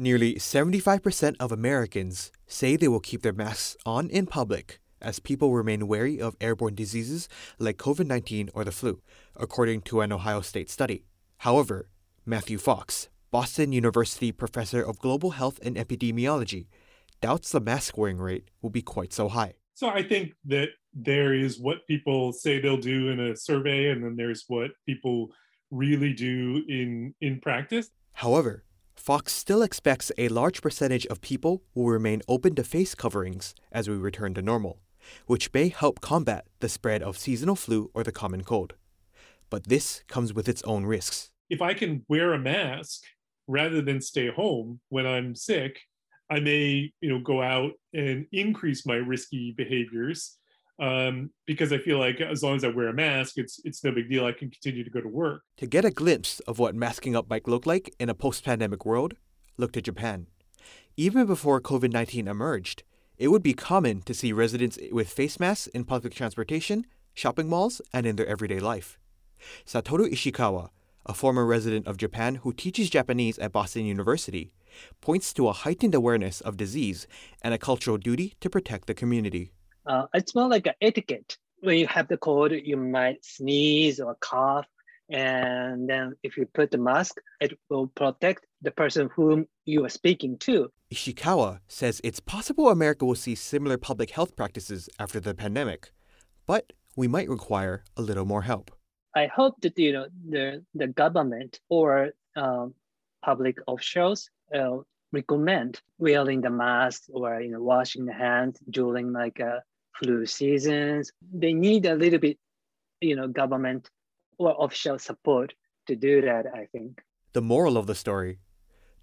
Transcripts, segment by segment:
Nearly 75% of Americans say they will keep their masks on in public as people remain wary of airborne diseases like COVID 19 or the flu, according to an Ohio State study. However, Matthew Fox, Boston University professor of global health and epidemiology, doubts the mask wearing rate will be quite so high. So I think that there is what people say they'll do in a survey, and then there's what people really do in in practice. However, Fox still expects a large percentage of people will remain open to face coverings as we return to normal, which may help combat the spread of seasonal flu or the common cold. But this comes with its own risks. If I can wear a mask rather than stay home when I'm sick, I may, you know, go out and increase my risky behaviors um, because I feel like as long as I wear a mask, it's it's no big deal. I can continue to go to work. To get a glimpse of what masking up might look like in a post-pandemic world, look to Japan. Even before COVID-19 emerged, it would be common to see residents with face masks in public transportation, shopping malls, and in their everyday life. Satoru Ishikawa, a former resident of Japan who teaches Japanese at Boston University, points to a heightened awareness of disease and a cultural duty to protect the community. Uh, it's more like an etiquette. When you have the cold, you might sneeze or cough. And then if you put the mask, it will protect the person whom you are speaking to. Ishikawa says it's possible America will see similar public health practices after the pandemic, but we might require a little more help. I hope that you know the the government or um, public officials uh, recommend wearing the mask or you know washing the hands during like uh, flu seasons. They need a little bit, you know, government or official support to do that, I think. The moral of the story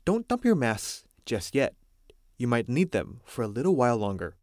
don't dump your masks just yet. You might need them for a little while longer.